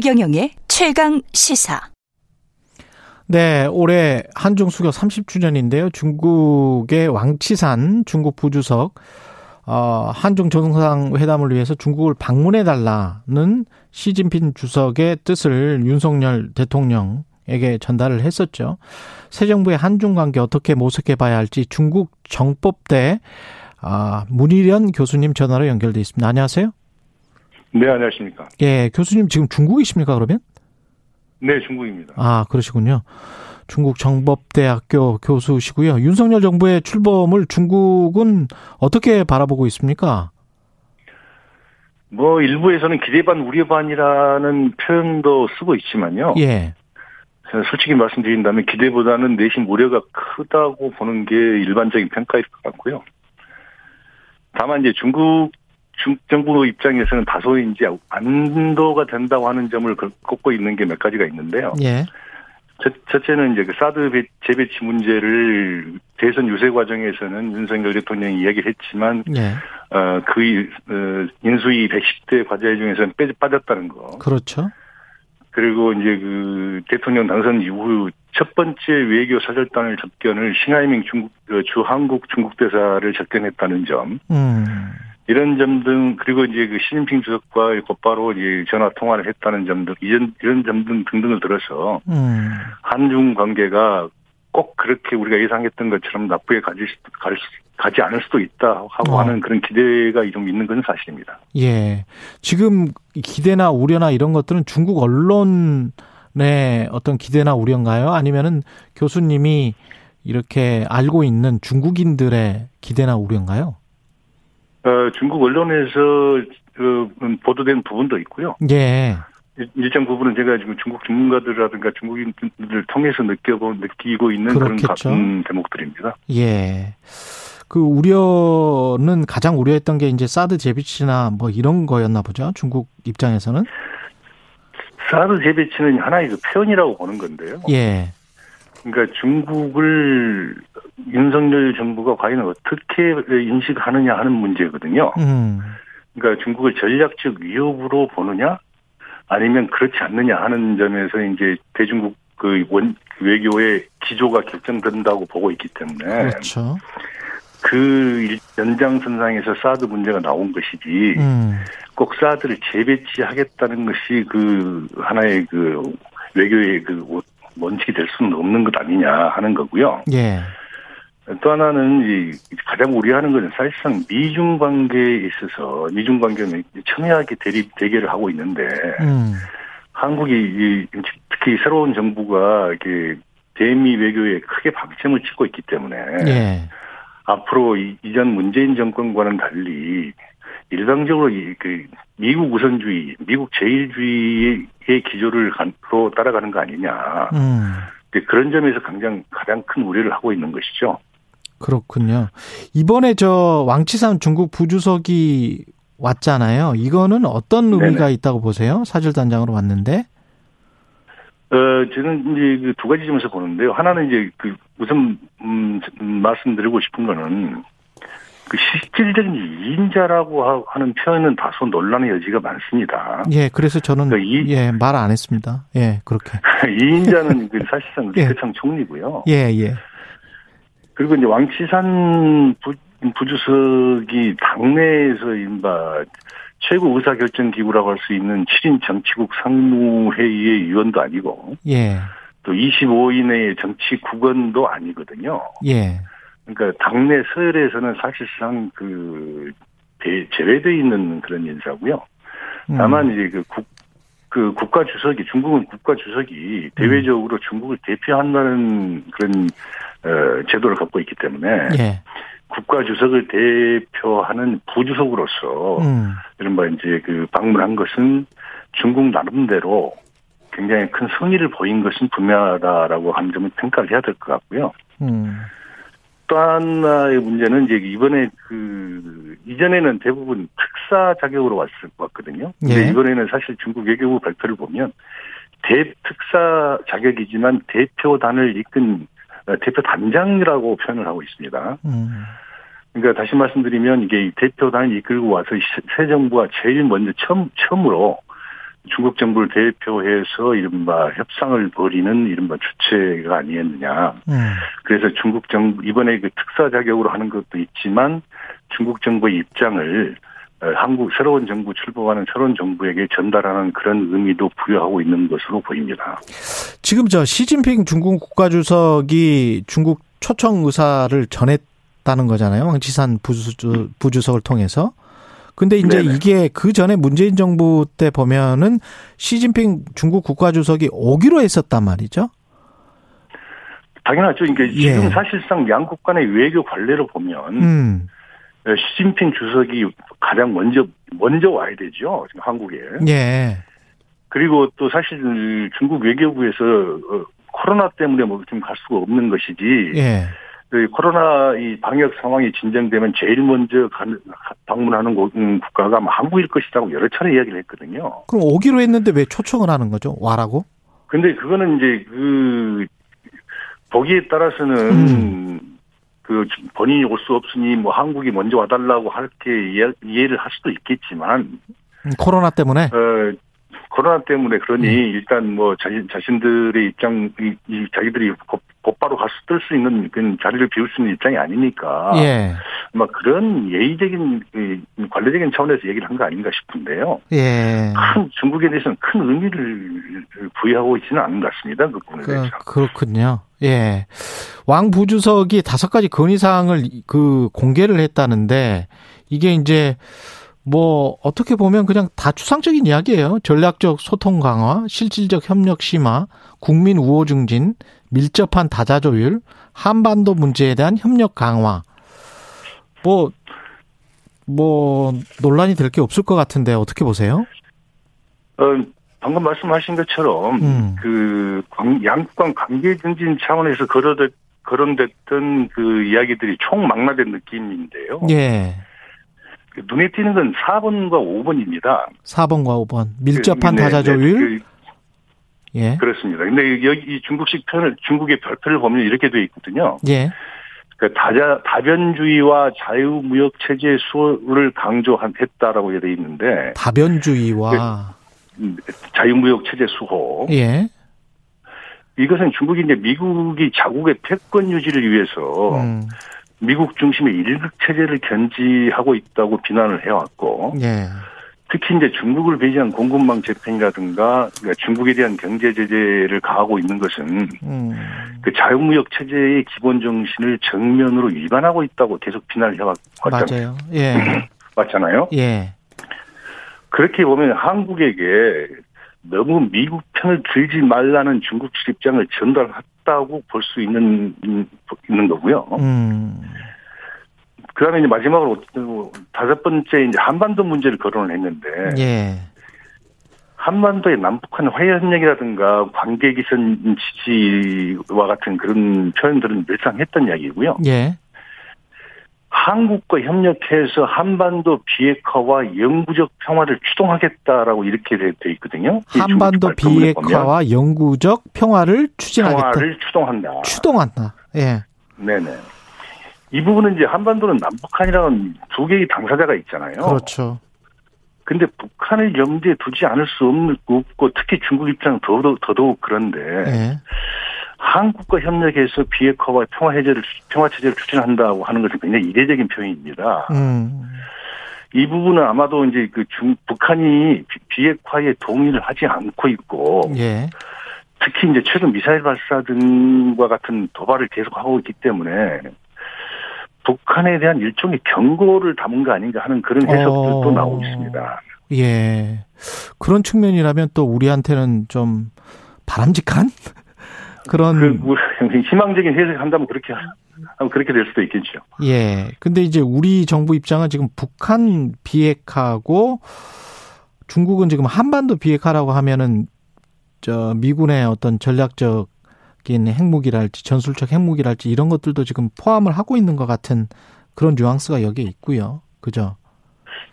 최경영의 최강 시사. 네, 올해 한중 수교 30주년인데요. 중국의 왕치산 중국 부주석 어, 한중 정상회담을 위해서 중국을 방문해 달라는 시진핑 주석의 뜻을 윤석열 대통령에게 전달을 했었죠. 새 정부의 한중 관계 어떻게 모색해 봐야 할지 중국 정법대 아, 문희련 교수님 전화로 연결돼 있습니다. 안녕하세요. 네, 안녕하십니까. 예, 교수님 지금 중국이십니까, 그러면? 네, 중국입니다. 아, 그러시군요. 중국 정법대학교 교수시고요. 윤석열 정부의 출범을 중국은 어떻게 바라보고 있습니까? 뭐 일부에서는 기대 반 우려 반이라는 표현도 쓰고 있지만요. 예. 솔직히 말씀드린다면 기대보다는 내심 우려가 크다고 보는 게 일반적인 평가일 것 같고요. 다만 이제 중국 중 정부 입장에서는 다소 이제 안도가 된다고 하는 점을 꼽고 있는 게 몇 가지가 있는데요. 예. 첫째는 이제 그 사드 재배치 문제를 대선 유세 과정에서는 윤석열 대통령이 이야기를 했지만, 예. 어, 그, 어, 인수위 110대 과제 중에서는 빼, 빠졌다는 거. 그렇죠. 그리고 이제 그 대통령 당선 이후 첫 번째 외교 사절단을 접견을 싱하이밍 중국, 그주 한국 중국 대사를 접견했다는 점. 음. 이런 점 등, 그리고 이제 그 시진핑 주석과 곧바로 이제 전화 통화를 했다는 점 등, 이런, 이런 점 등 등등을 들어서, 음. 한중 관계가 꼭 그렇게 우리가 예상했던 것처럼 나쁘게 가지, 갈, 가지 않을 수도 있다 하고 어. 하는 그런 기대가 좀 있는 건 사실입니다. 예. 지금 기대나 우려나 이런 것들은 중국 언론의 어떤 기대나 우려인가요? 아니면은 교수님이 이렇게 알고 있는 중국인들의 기대나 우려인가요? 어, 중국 언론에서 어, 보도된 부분도 있고요. 예. 일- 일정 부분은 제가 지금 중국 전문가들이라든가 중국인들을 통해서 느껴보, 느끼고 있는 그런 가- 그렇겠죠. 음, 대목들입니다. 예. 그 우려는 가장 우려했던 게 이제 사드 재배치나 뭐 이런 거였나 보죠. 중국 입장에서는. 사드 재배치는 하나의 그 표현이라고 보는 건데요. 예. 그러니까 중국을 윤석열 정부가 과연 어떻게 인식하느냐 하는 문제거든요. 음. 그러니까 중국을 전략적 위협으로 보느냐 아니면 그렇지 않느냐 하는 점에서 이제 대중국 그 원 외교의 기조가 결정된다고 보고 있기 때문에 그렇죠. 그 일- 연장선상에서 사드 문제가 나온 것이지 음. 꼭 사드를 재배치하겠다는 것이 그 하나의 그 외교의 그 원칙이 될 수는 없는 것 아니냐 하는 거고요. 예. 또 하나는 이 가장 우려하는 것은 사실상 미중 관계에 있어서 미중 관계는 첨예하게 대립 대결을 하고 있는데 음. 한국이 이 특히 새로운 정부가 이렇게 대미 외교에 크게 방점을 찍고 있기 때문에 예. 앞으로 이, 이전 문재인 정권과는 달리 일방적으로 이, 그 미국 우선주의, 미국 제일주의의 기조를 로 따라가는 거 아니냐. 음. 그런 점에서 가장 가장 큰 우려를 하고 있는 것이죠. 그렇군요. 이번에 저 왕치상 중국 부주석이 왔잖아요. 이거는 어떤 의미가 네네. 있다고 보세요? 사절단장으로 왔는데? 어, 저는 이제 그 두 가지 점에서 보는데요. 하나는 이제 그 우선, 음, 음, 말씀드리고 싶은 거는 그 실질적인 이인자라고 하는 표현은 다소 논란의 여지가 많습니다. 예, 그래서 저는 그러니까 이, 예, 말 안 했습니다. 예, 그렇게. 이인자는 그 사실상 예. 그창 총리고요. 예, 예. 그리고 이제 왕치산 부, 부주석이 당내에서 인바 최고 의사결정 기구라고 할 수 있는 7인 정치국 상무회의의 위원도 아니고 예. 또 25인의 정치 국원도 아니거든요. 예. 그러니까 당내 서열에서는 사실상 그 대- 제외되어 있는 그런 인사고요. 음. 다만 이제 그 국, 그 국가 주석이 중국은 국가 주석이 대외적으로 중국을 대표한다는 그런 어, 제도를 갖고 있기 때문에 예. 국가 주석을 대표하는 부주석으로서 음. 이른바 이제 그 방문한 것은 중국 나름대로 굉장히 큰 성의를 보인 것은 분명하다라고 하는 점을 평가를 해야 될 것 같고요. 음. 또 하나의 문제는 이제 이번에 그 이전에는 대부분 특사 자격으로 왔, 왔거든요. 근데 예. 이번에는 사실 중국 외교부 발표를 보면 대특사 자격이지만 대표단을 이끈 어, 대표 단장이라고 표현을 하고 있습니다. 음. 그러니까 다시 말씀드리면 이게 이 대표단을 이끌고 와서 시- 새 정부가 제일 먼저 처음 처음으로 중국 정부를 대표해서 이른바 협상을 벌이는 이른바 주체가 아니었느냐. 음. 그래서 중국 정부 이번에 그 특사 자격으로 하는 것도 있지만 중국 정부의 입장을 어, 한국 새로운 정부 출범하는 새로운 정부에게 전달하는 그런 의미도 부여하고 있는 것으로 보입니다. 지금 저 시진핑 중국 국가주석이 중국 초청 의사를 전했다는 거잖아요. 황치산 부주, 부주석을 통해서. 근데 이제 네네. 이게 그 전에 문재인 정부 때 보면은 시진핑 중국 국가주석이 오기로 했었단 말이죠. 당연하죠. 그러니까 예. 지금 사실상 양국 간의 외교 관례를 보면 음. 어, 시진핑 주석이 가장 먼저 먼저 와야 되죠. 지금 한국에. 예. 그리고 또 사실 중국 외교부에서 어, 코로나 때문에 뭐 지금 갈 수가 없는 것이지. 예. 그 코로나 이 방역 상황이 진정되면 제일 먼저 간- 방문하는 곳- 음, 국가가 한국일 것이라고 여러 차례 이야기를 했거든요. 그럼 오기로 했는데 왜 초청을 하는 거죠? 와라고? 근데 그거는 이제 그 보기에 따라서는 음. 그 본인이 올 수 없으니 뭐 한국이 먼저 와달라고 할게 이해를 할 수도 있겠지만 음, 코로나 때문에? 어 코로나 때문에 그러니 음. 일단 뭐 자신 자신들의 입장 이, 이 자기들이 곧, 곧바로 가서 뜰 수 있는 그 자리를 비울 수 있는 입장이 아니니까 예. 막 그런 예의적인 그 관례적인 차원에서 얘기를 한 거 아닌가 싶은데요. 예. 큰 중국에 대해서는 큰 의미를 부여하고 있지는 않은 것 같습니다. 그 부분에 그, 대해서. 그렇군요. 예. 왕 부주석이 다섯 가지 건의사항을 그 공개를 했다는데 이게 이제 뭐 어떻게 보면 그냥 다 추상적인 이야기예요. 전략적 소통 강화, 실질적 협력 심화, 국민 우호 증진, 밀접한 다자 조율, 한반도 문제에 대한 협력 강화. 뭐, 뭐, 논란이 될 게 없을 것 같은데 어떻게 보세요? 어, 방금 말씀하신 것처럼 음. 그 관- 양국 간 관계 증진 차원에서 거론됐, 거론됐던 그 이야기들이 총망라된 느낌인데요. 예. 그 눈에 띄는 건 4번과 5번입니다. 4번과 5번. 밀접한 네, 다자 네, 조율. 그, 예. 그렇습니다. 근데 여기 이 중국식 편을 중국의 별표를 보면 이렇게 돼 있거든요. 예. 그 다자 다변주의와 자유무역 체제 수호를 강조했다라고 돼 있는데 다변주의와 음, 자유무역 체제 수호 예. 이것은 중국이 이제 미국이 자국의 패권 유지를 위해서 음. 미국 중심의 일극 체제를 견지하고 있다고 비난을 해왔고 예. 특히 이제 중국을 배제한 공급망 재편이라든가 그러니까 중국에 대한 경제 제재를 가하고 있는 것은 음. 그 자유무역 체제의 기본 정신을 정면으로 위반하고 있다고 계속 비난을 해왔잖아요. 맞아요. 예. 맞잖아요. 예. 그렇게 보면 한국에게 너무 미국 편을 들지 말라는 중국식 입장을 전달 했다고 볼 수 있는 있는 거고요. 음. 그다음에 이제 마지막으로 다섯 번째 이제 한반도 문제를 거론을 했는데 예. 한반도의 남북한 화해 협력이라든가 관계 기선 지지와 같은 그런 표현들은 늘상 했던 이야기고요. 예. 한국과 협력해서 한반도 비핵화와 영구적 평화를 추동하겠다라고 이렇게 돼, 돼 있거든요. 이 한반도 비핵화와 영구적 평화를 추진하겠다. 평화를 추동한다. 추동한다. 예. 네네. 이 부분은 이제 한반도는 남북한이라는 두 개의 당사자가 있잖아요. 그렇죠. 근데 북한을 염두에 두지 않을 수 없고 특히 중국 입장은 더더욱, 더더욱 그런데 예. 한국과 협력해서 비핵화와 평화 해제를 평화 체제를 추진한다고 하는 것은 굉장히 이례적인 표현입니다. 음. 이 부분은 아마도 이제 그 중, 북한이 비- 비핵화에 동의를 하지 않고 있고 예. 특히 이제 최근 미사일 발사 등과 같은 도발을 계속하고 있기 때문에 북한에 대한 일종의 경고를 담은 거 아닌가 하는 그런 해석들도 어. 나오고 있습니다. 예. 그런 측면이라면 또 우리한테는 좀 바람직한 그런 그 뭐, 희망적인 해석을 한다면 그렇게 하면 그렇게 될 수도 있겠죠. 예. 근데 이제 우리 정부 입장은 지금 북한 비핵화고 중국은 지금 한반도 비핵화라고 하면은 저 미군의 어떤 전략적인 핵무기랄지 전술적 핵무기랄지 이런 것들도 지금 포함을 하고 있는 것 같은 그런 뉘앙스가 여기에 있고요. 그죠?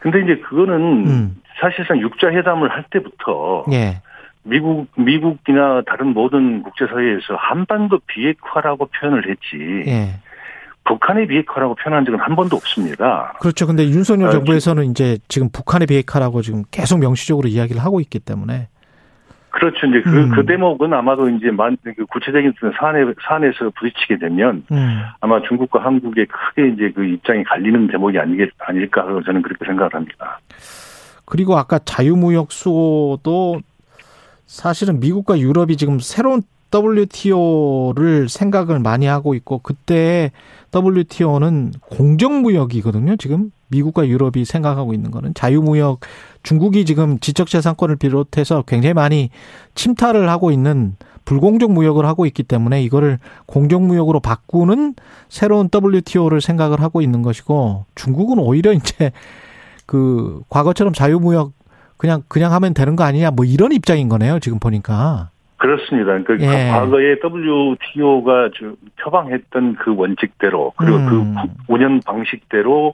근데 이제 그거는 음. 사실상 육자 회담을 할 때부터 예. 미국 미국이나 다른 모든 국제사회에서 한반도 비핵화라고 표현을 했지 예. 북한의 비핵화라고 표현한 적은 한 번도 없습니다. 그렇죠. 근데 윤석열 아, 정부에서는 이제 지금 북한의 비핵화라고 지금 계속 명시적으로 이야기를 하고 있기 때문에 그렇죠. 이제 그, 음. 그 대목은 아마도 이제 만, 그 구체적인 사안에, 사안에서 부딪히게 되면 음. 아마 중국과 한국의 크게 이제 그 입장이 갈리는 대목이 아니겠, 아닐까 저는 그렇게 생각을 합니다. 그리고 아까 자유무역 수호도 사실은 미국과 유럽이 지금 새로운 WTO를 생각을 많이 하고 있고 그때 WTO는 공정무역이거든요. 지금 미국과 유럽이 생각하고 있는 거는 자유무역 중국이 지금 지적재산권을 비롯해서 굉장히 많이 침탈을 하고 있는 불공정 무역을 하고 있기 때문에 이거를 공정 무역으로 바꾸는 새로운 WTO를 생각을 하고 있는 것이고 중국은 오히려 이제 그 과거처럼 자유무역 그냥 그냥 하면 되는 거 아니냐 뭐 이런 입장인 거네요. 지금 보니까. 그렇습니다. 그러니까 예. 과거에 WTO가 표방했던 그 원칙대로 그리고 음. 그 운영 방식대로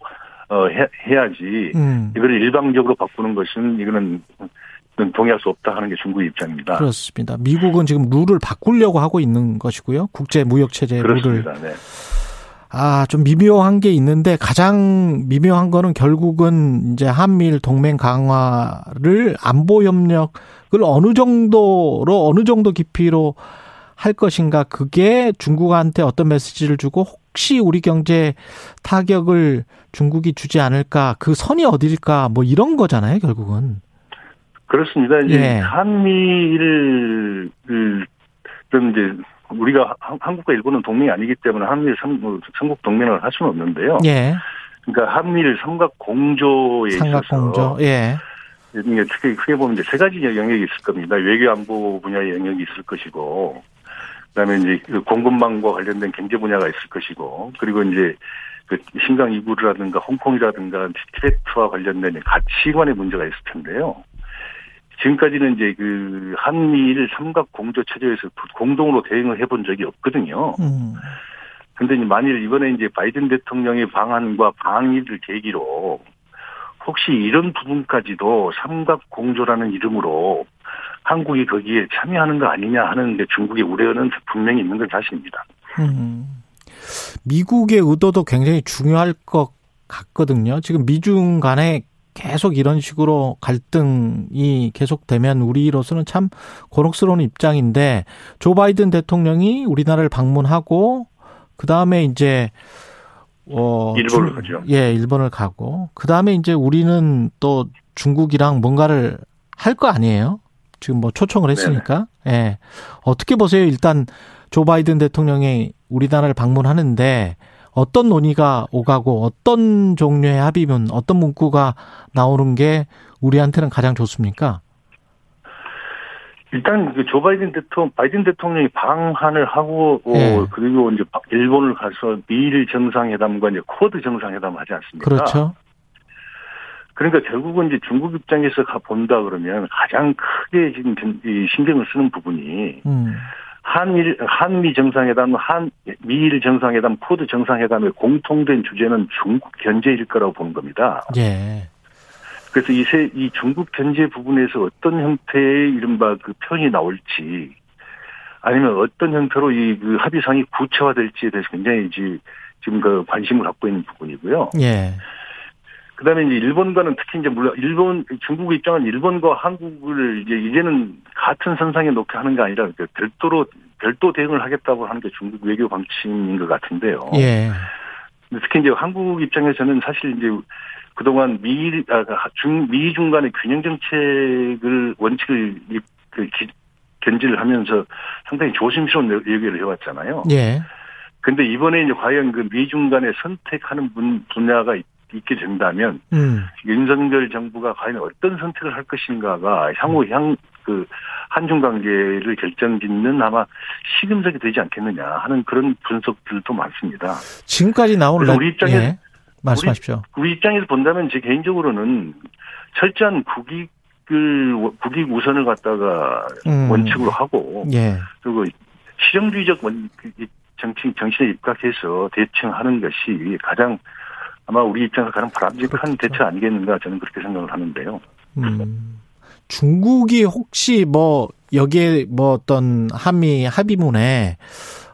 어, 해, 해야지 음. 이걸 일방적으로 바꾸는 것은 이거는 동의할 수 없다 하는 게 중국의 입장입니다. 그렇습니다. 미국은 지금 룰을 바꾸려고 하고 있는 것이고요. 국제 무역 체제 룰을 그렇습니다. 네. 아, 좀 미묘한 게 있는데 가장 미묘한 거는 결국은 이제 한미일 동맹 강화를 안보 협력을 어느 정도로 어느 정도 깊이로 할 것인가 그게 중국한테 어떤 메시지를 주고 혹시 우리 경제 타격을 중국이 주지 않을까 그 선이 어딜까 뭐 이런 거잖아요 결국은 그렇습니다. 이제 예. 한미를 그, 좀 이제 우리가 한- 한국과 일본은 동맹이 아니기 때문에 한미일 삼, 뭐, 삼국 동맹을 할 수는 없는데요. 예 그러니까 한미일 삼각 공조에 삼각공조 있어서 예 이게 특히 크게 보면 이제 세 가지 영역이 있을 겁니다. 외교 안보 분야의 영역이 있을 것이고, 그다음에 이제 그 공급망과 관련된 경제 분야가 있을 것이고, 그리고 이제 그 신강 이구르라든가 홍콩이라든가 티베트와 관련된 가치관의 문제가 있을 텐데요. 지금까지는 이제 그 한미일 삼각 공조 체제에서 공동으로 대응을 해본 적이 없거든요. 음. 근데 만일 이번에 이제 바이든 대통령의 방안과 방위를 계기로 혹시 이런 부분까지도 삼각 공조라는 이름으로 한국이 거기에 참여하는 거 아니냐 하는 게 중국의 우려는 분명히 있는 건 사실입니다. 음. 미국의 의도도 굉장히 중요할 것 같거든요. 지금 미중 간에 계속 이런 식으로 갈등이 계속되면 우리로서는 참 곤혹스러운 입장인데 조 바이든 대통령이 우리나라를 방문하고 그 다음에 이제 어 일본을 중- 가죠. 예, 일본을 가고 그 다음에 이제 우리는 또 중국이랑 뭔가를 할 거 아니에요? 지금 뭐 초청을 했으니까. 예. 어떻게 보세요? 일단 조 바이든 대통령이 우리나라를 방문하는데 어떤 논의가 오가고 어떤 종류의 합의문, 어떤 문구가 나오는 게 우리한테는 가장 좋습니까? 일단 그조 바이든 대통령 바이든 대통령이 방한을 하고 어, 예. 그리고 이제 바- 일본을 가서 미일 정상회담과 이제 쿼드 정상회담 하지 않습니까? 그렇죠. 그러니까 결국은 이제 중국 입장에서 가 본다 그러면 가장 크게 지금 신경을 쓰는 부분이 음. 한일 한미 정상회담, 한 미일 정상회담, 쿼드 정상회담의 공통된 주제는 중국 견제일 거라고 보는 겁니다. 예. 그래서 이, 세, 이 중국 견제 부분에서 어떤 형태의 이른바 그 표현이 나올지 아니면 어떤 형태로 이 그 합의상이 구체화될지에 대해서 굉장히 이제 지금 그 관심을 갖고 있는 부분이고요. 예. 그다음에 이제 일본과는 특히 이제 물론 일본 중국 입장은 일본과 한국을 이제 이제는 같은 선상에 놓게 하는 게 아니라 그 별도로 별도 대응을 하겠다고 하는 게 중국 외교 방침인 것 같은데요. 예. 특히 이제 한국 입장에서는 사실 이제 그동안 미, 아, 중, 미 중 간의 균형 정책을 원칙을 이- 그 기, 견지를 하면서 상당히 조심스러운 얘기를 해왔잖아요. 예. 근데 이번에 이제 과연 그 미중 간에 선택하는 분, 분야가 있, 게 된다면 음. 윤석열 정부가 과연 어떤 선택을 할 것인가가 향후 향, 그, 한중 관계를 결정짓는 아마 시금석이 되지 않겠느냐 하는 그런 분석들도 많습니다. 지금까지 나온 우리 입장에- 예. 말씀하십시오. 우리 입장에서 본다면 제 개인적으로는 철저한 국익 을 국익 우선을 갖다가 음. 원칙으로 하고 예. 그리고 실용주의적 원, 그 이- 정치 정신에 입각해서 대처하는 것이 가장 아마 우리 입장에서 가장 바람직한 그렇죠. 대처 아니겠는가 저는 그렇게 생각을 하는데요. 음. 중국이 혹시 뭐 여기에 뭐 어떤 한미 합의문에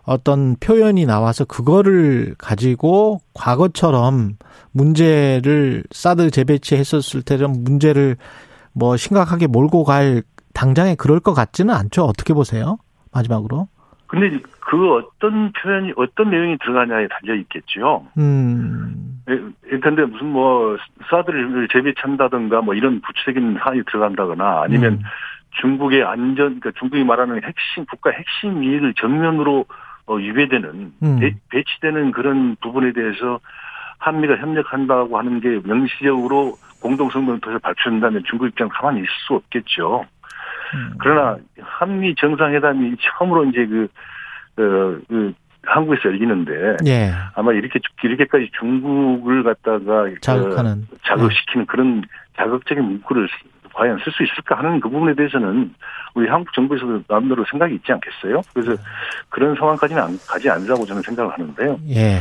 어떤 표현이 나와서 그거를 가지고 과거처럼 문제를 사드 재배치했었을 때는 문제를 뭐 심각하게 몰고 갈 당장에 그럴 것 같지는 않죠. 어떻게 보세요? 마지막으로. 근데 그 어떤 표현이 어떤 내용이 들어가냐에 달려 있겠죠. 음. 그런데 무슨 뭐 사드를 재배치한다든가 뭐 이런 구체적인 사안이 들어간다거나 아니면 음. 중국의 안전, 그러니까 중국이 말하는 핵심 국가 핵심 이익을 정면으로 어, 위배되는 음. 배, 배치되는 그런 부분에 대해서 한미가 협력한다고 하는 게 명시적으로 공동성명을 통해서 발표한다면 중국 입장 가만히 있을 수 없겠죠. 음. 그러나 한미 정상회담이 처음으로 이제 그, 어, 그 한국에서 열리는데 예. 아마 이렇게 이렇게까지 중국을 갖다가 그 자극하는. 자극시키는 그런 자극적인 문구를 과연 쓸 수 있을까 하는 그 부분에 대해서는 우리 한국 정부에서도 나름대로 생각이 있지 않겠어요? 그래서 그런 상황까지는 안, 가지 않으라고 저는 생각을 하는데요. 예.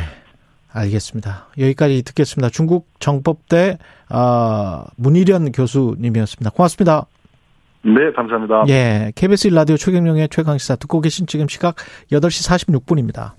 알겠습니다. 여기까지 듣겠습니다. 중국 정법대 어, 문희련 교수님이었습니다. 고맙습니다. 네, 감사합니다. 예. KBS 1라디오 최경영의 최강시사 듣고 계신 지금 시각 8시 46분입니다.